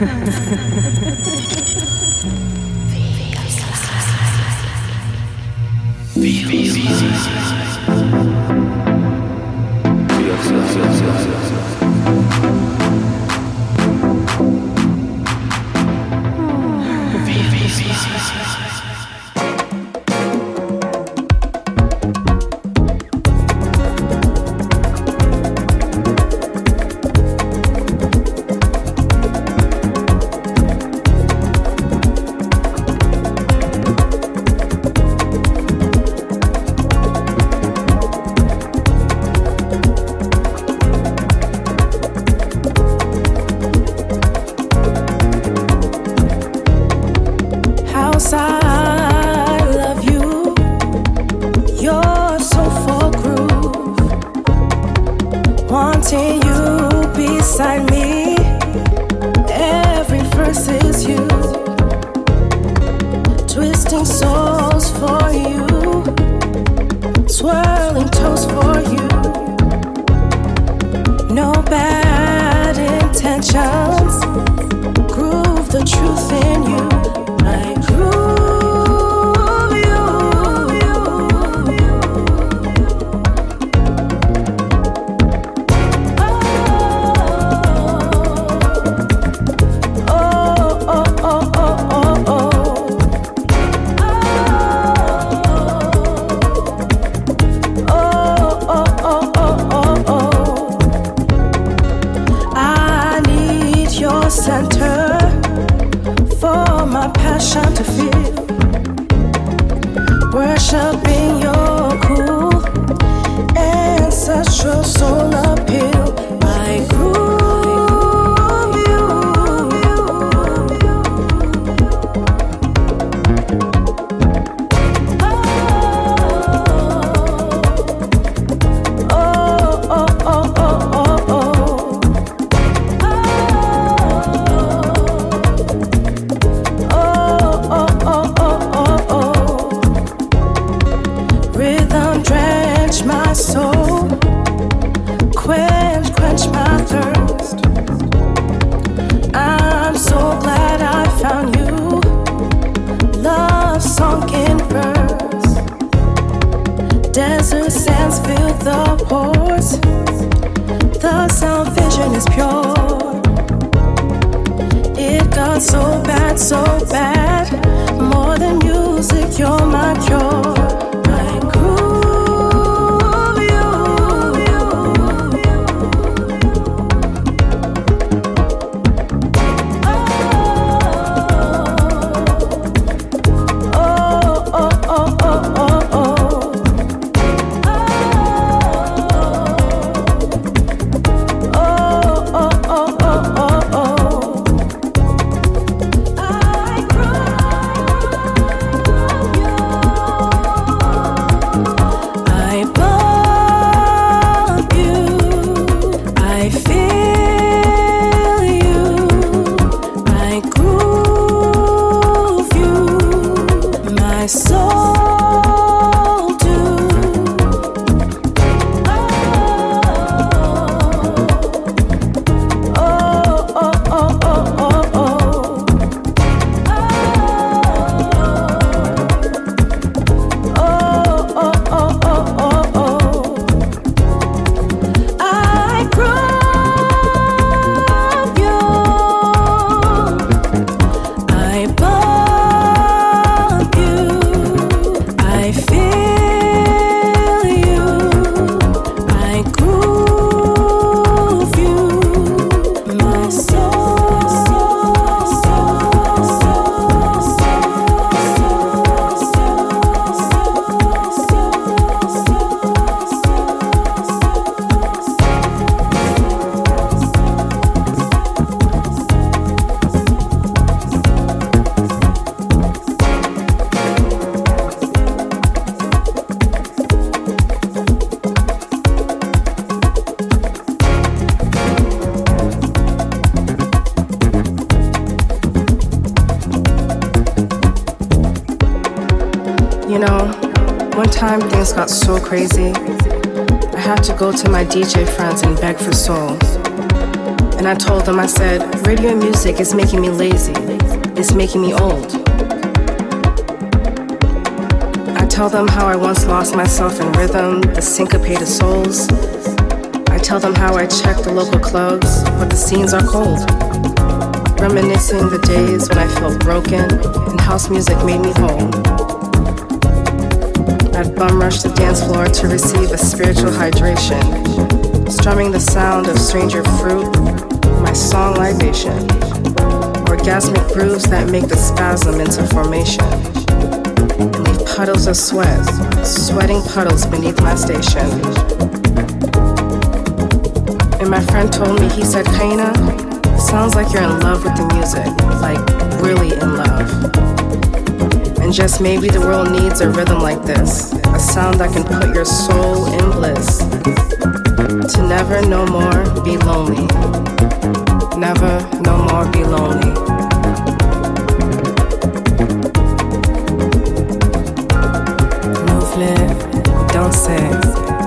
House, my DJ friends and beg for soul. And I told them, I said, radio music is making me lazy, it's making me old. I tell them how I once lost myself in rhythm, the syncopated souls. I tell them how I check the local clubs, but the scenes are cold. Reminiscing the days when I felt broken and house music made me whole. I'd bum rush the dance floor to receive a spiritual hydration, strumming the sound of stranger fruit, my song libation, orgasmic grooves that make the spasm into formation, leave puddles of sweat, sweating puddles beneath my station. And my friend told me, he said, Kaina, sounds like you're in love with the music, like really in love. And just maybe the world needs a rhythm like this, a sound that can put your soul in bliss. To never no more be lonely. Never no more be lonely. Danser.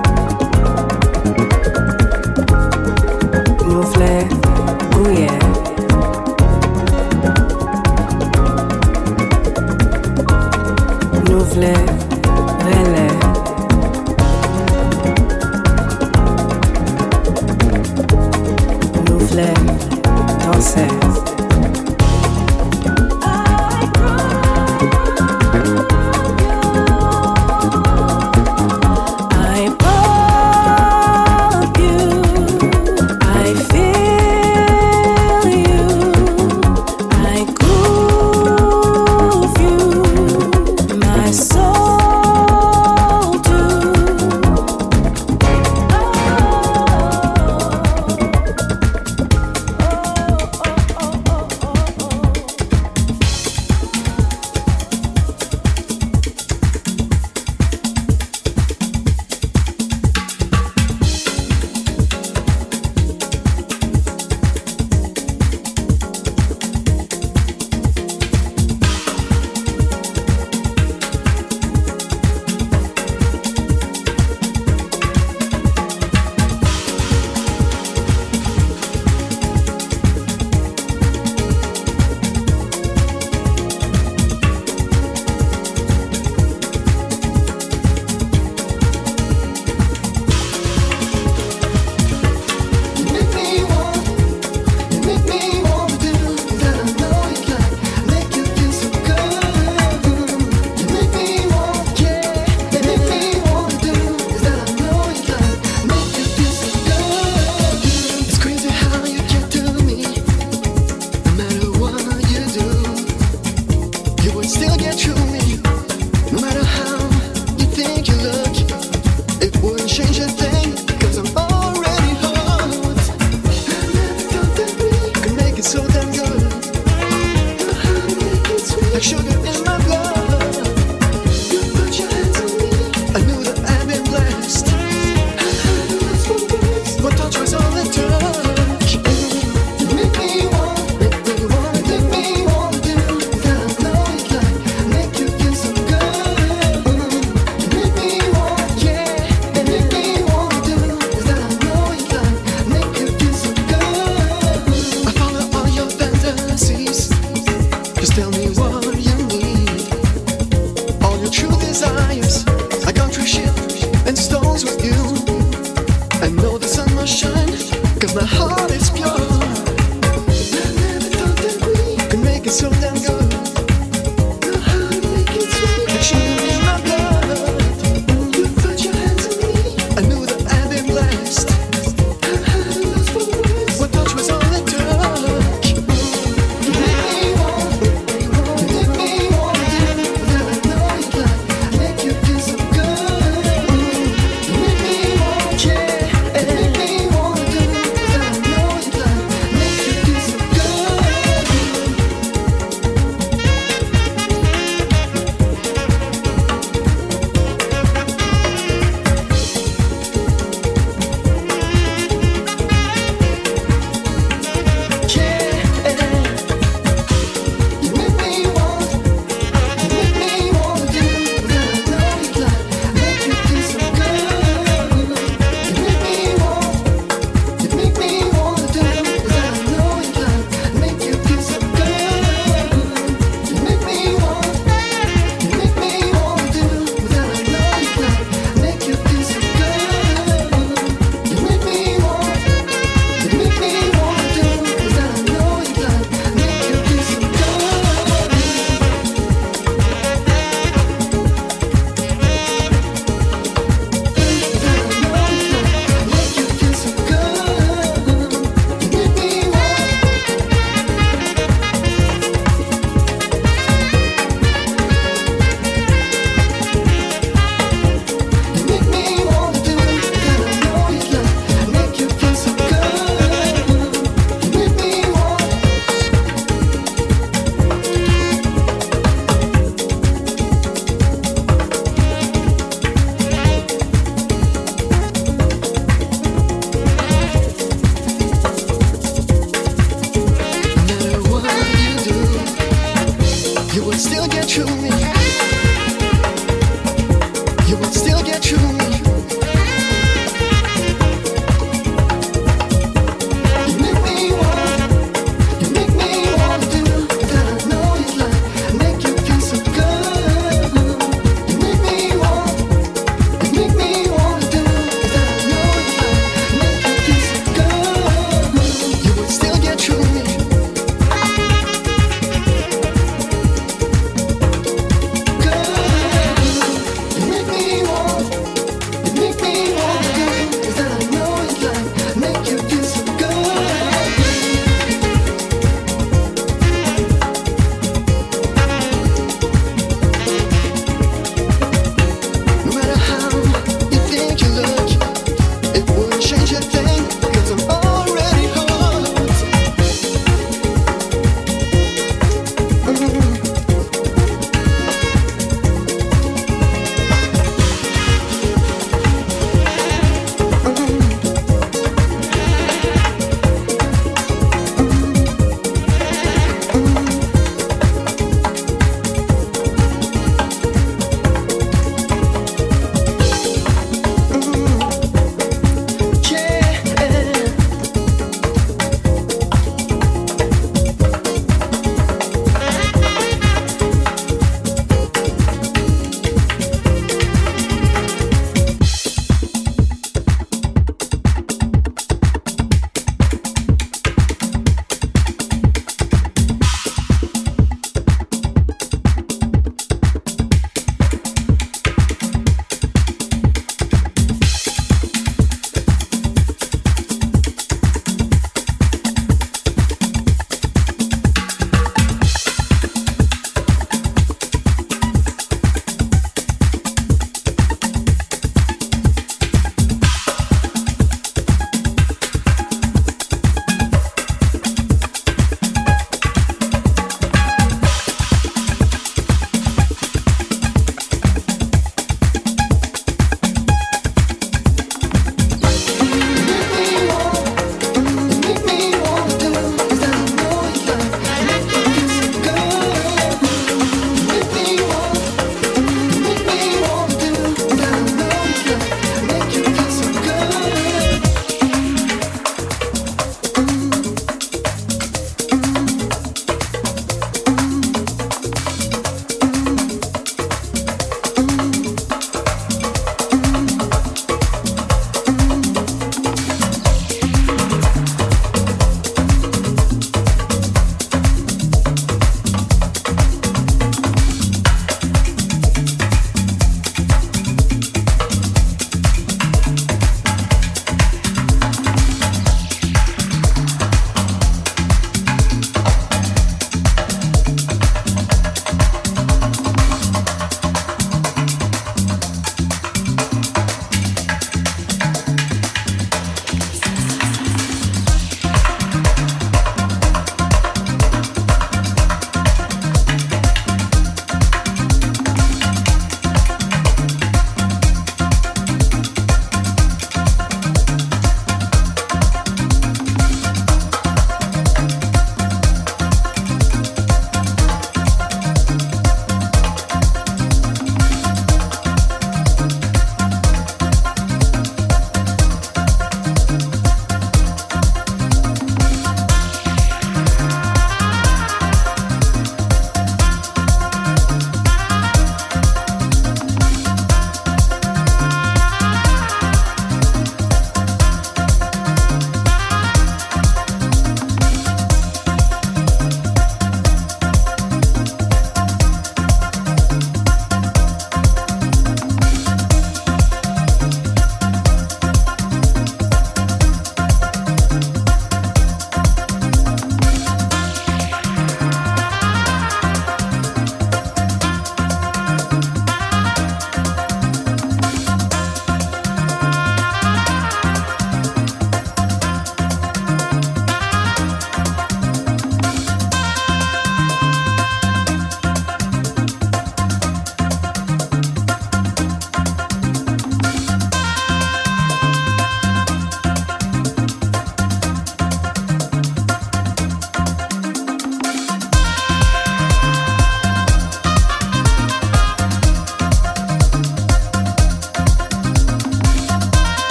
so damn good, like sugar and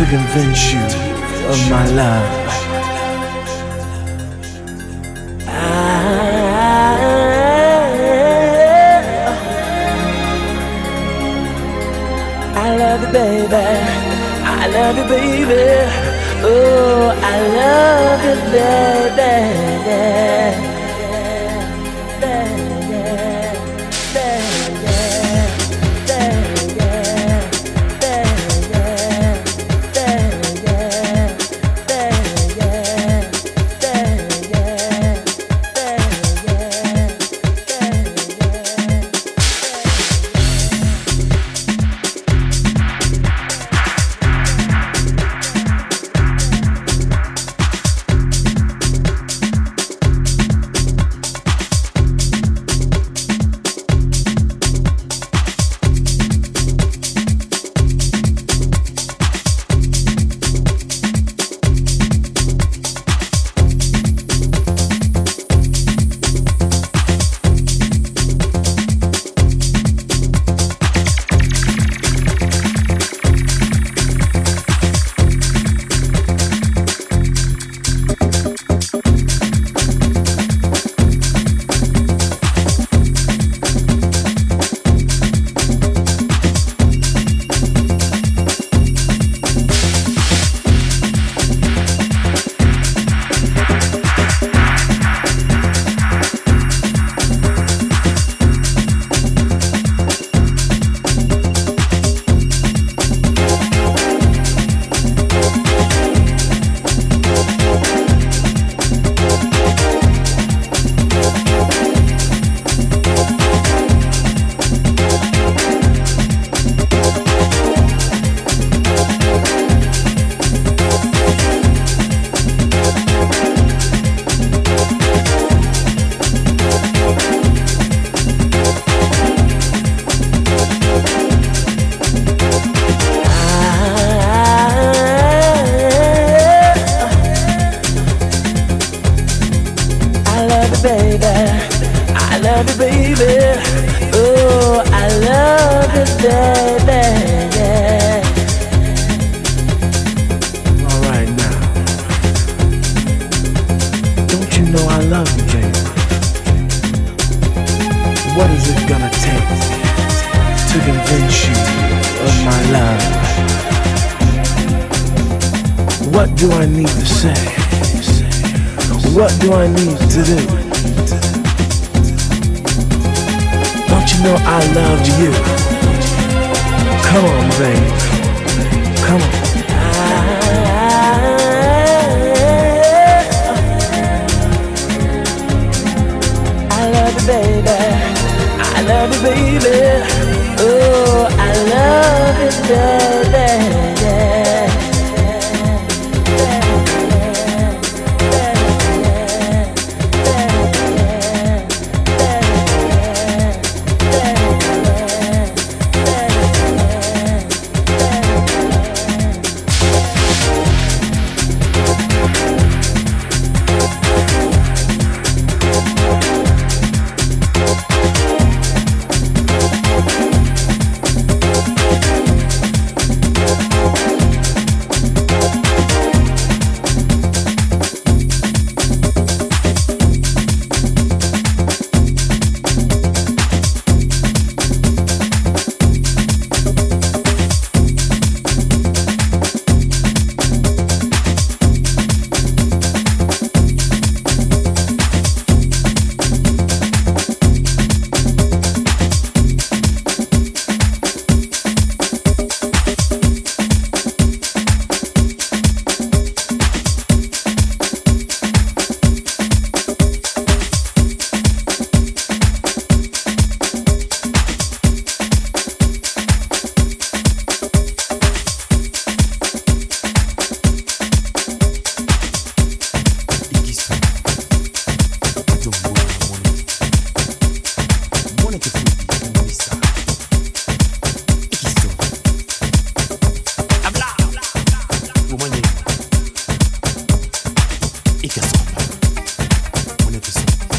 to convince you of my love? magnificent.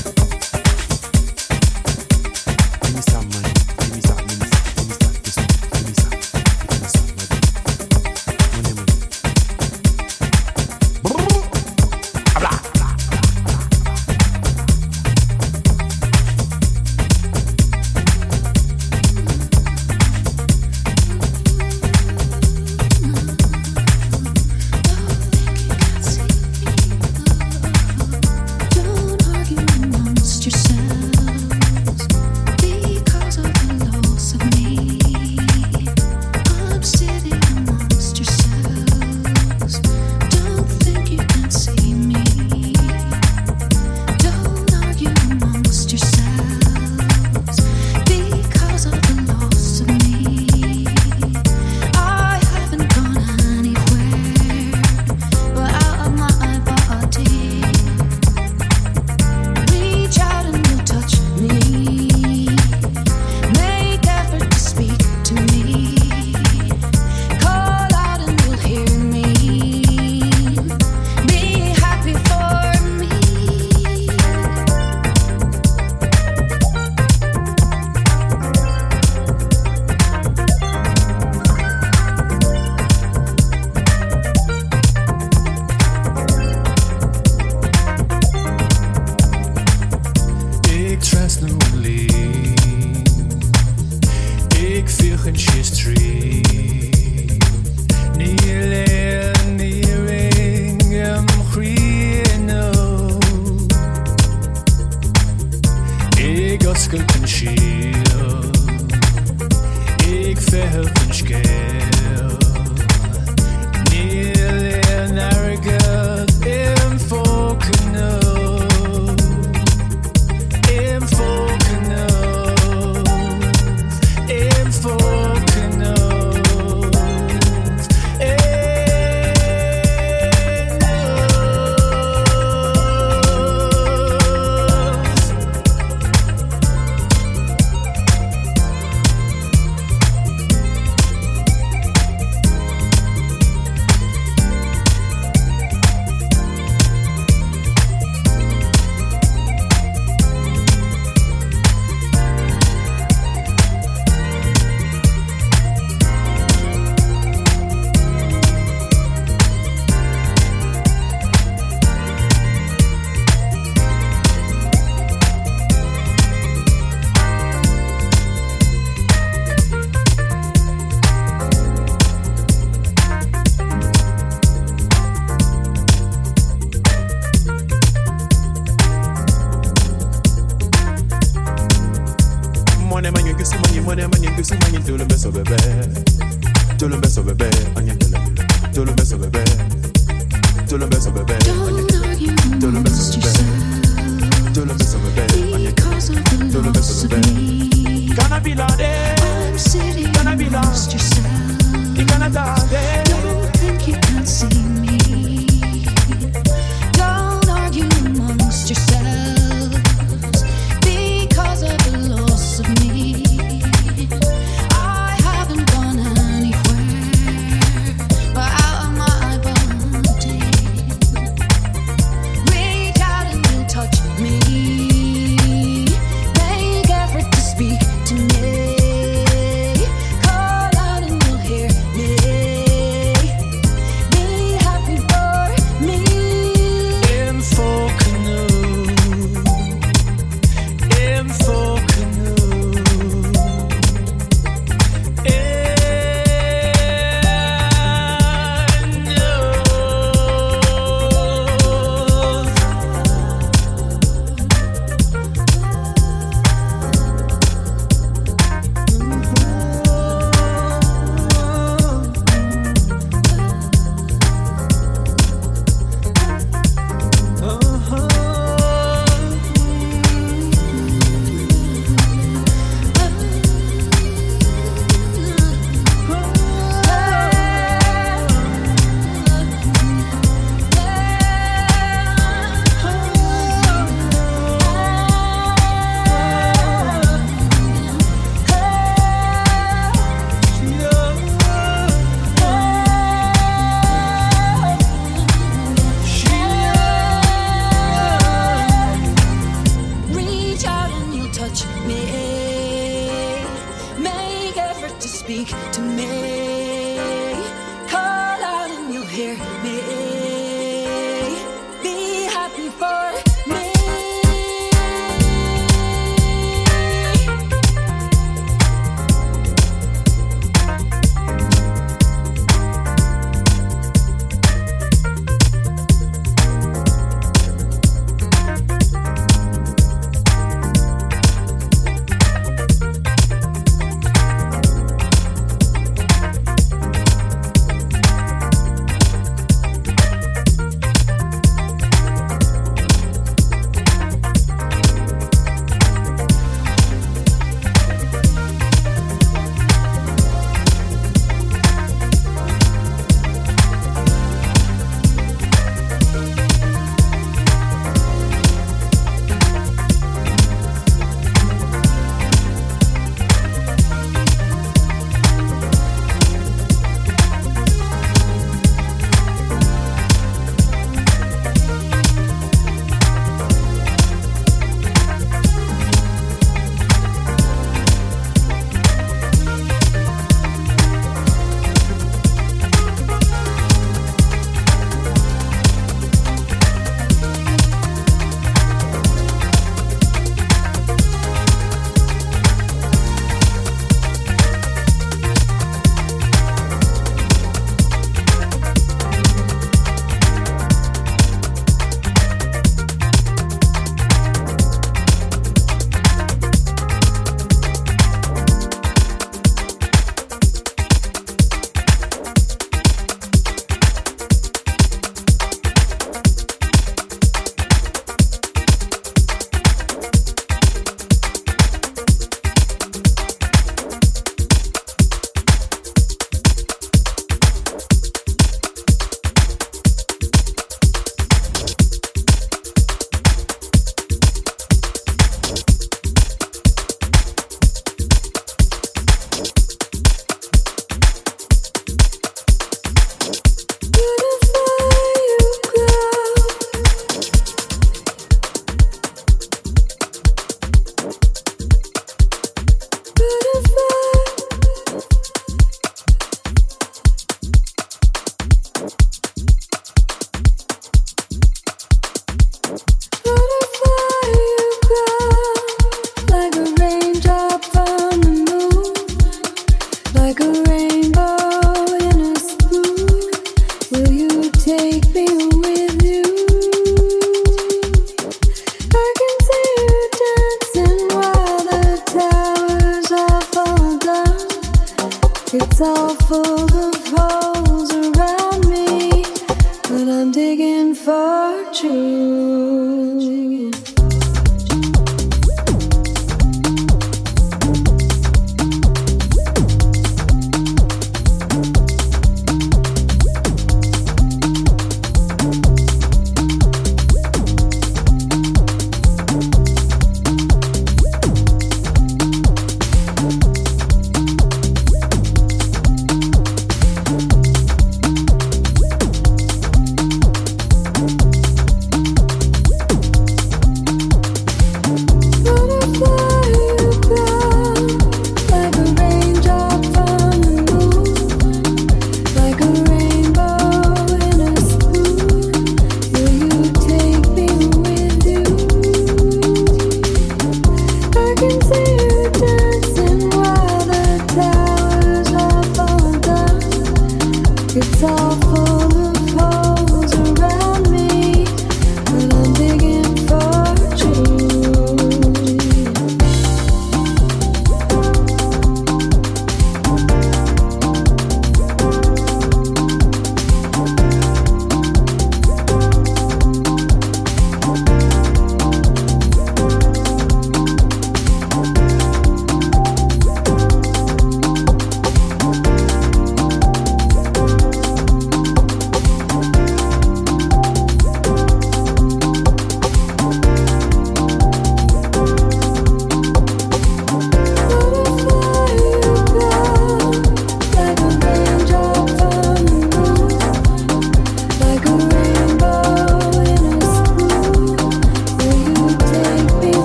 Yo lo beso, bebé, añádele. Yo lo beso, bebé. Yo I be loaded? Can lost? You. Don't think you can see me.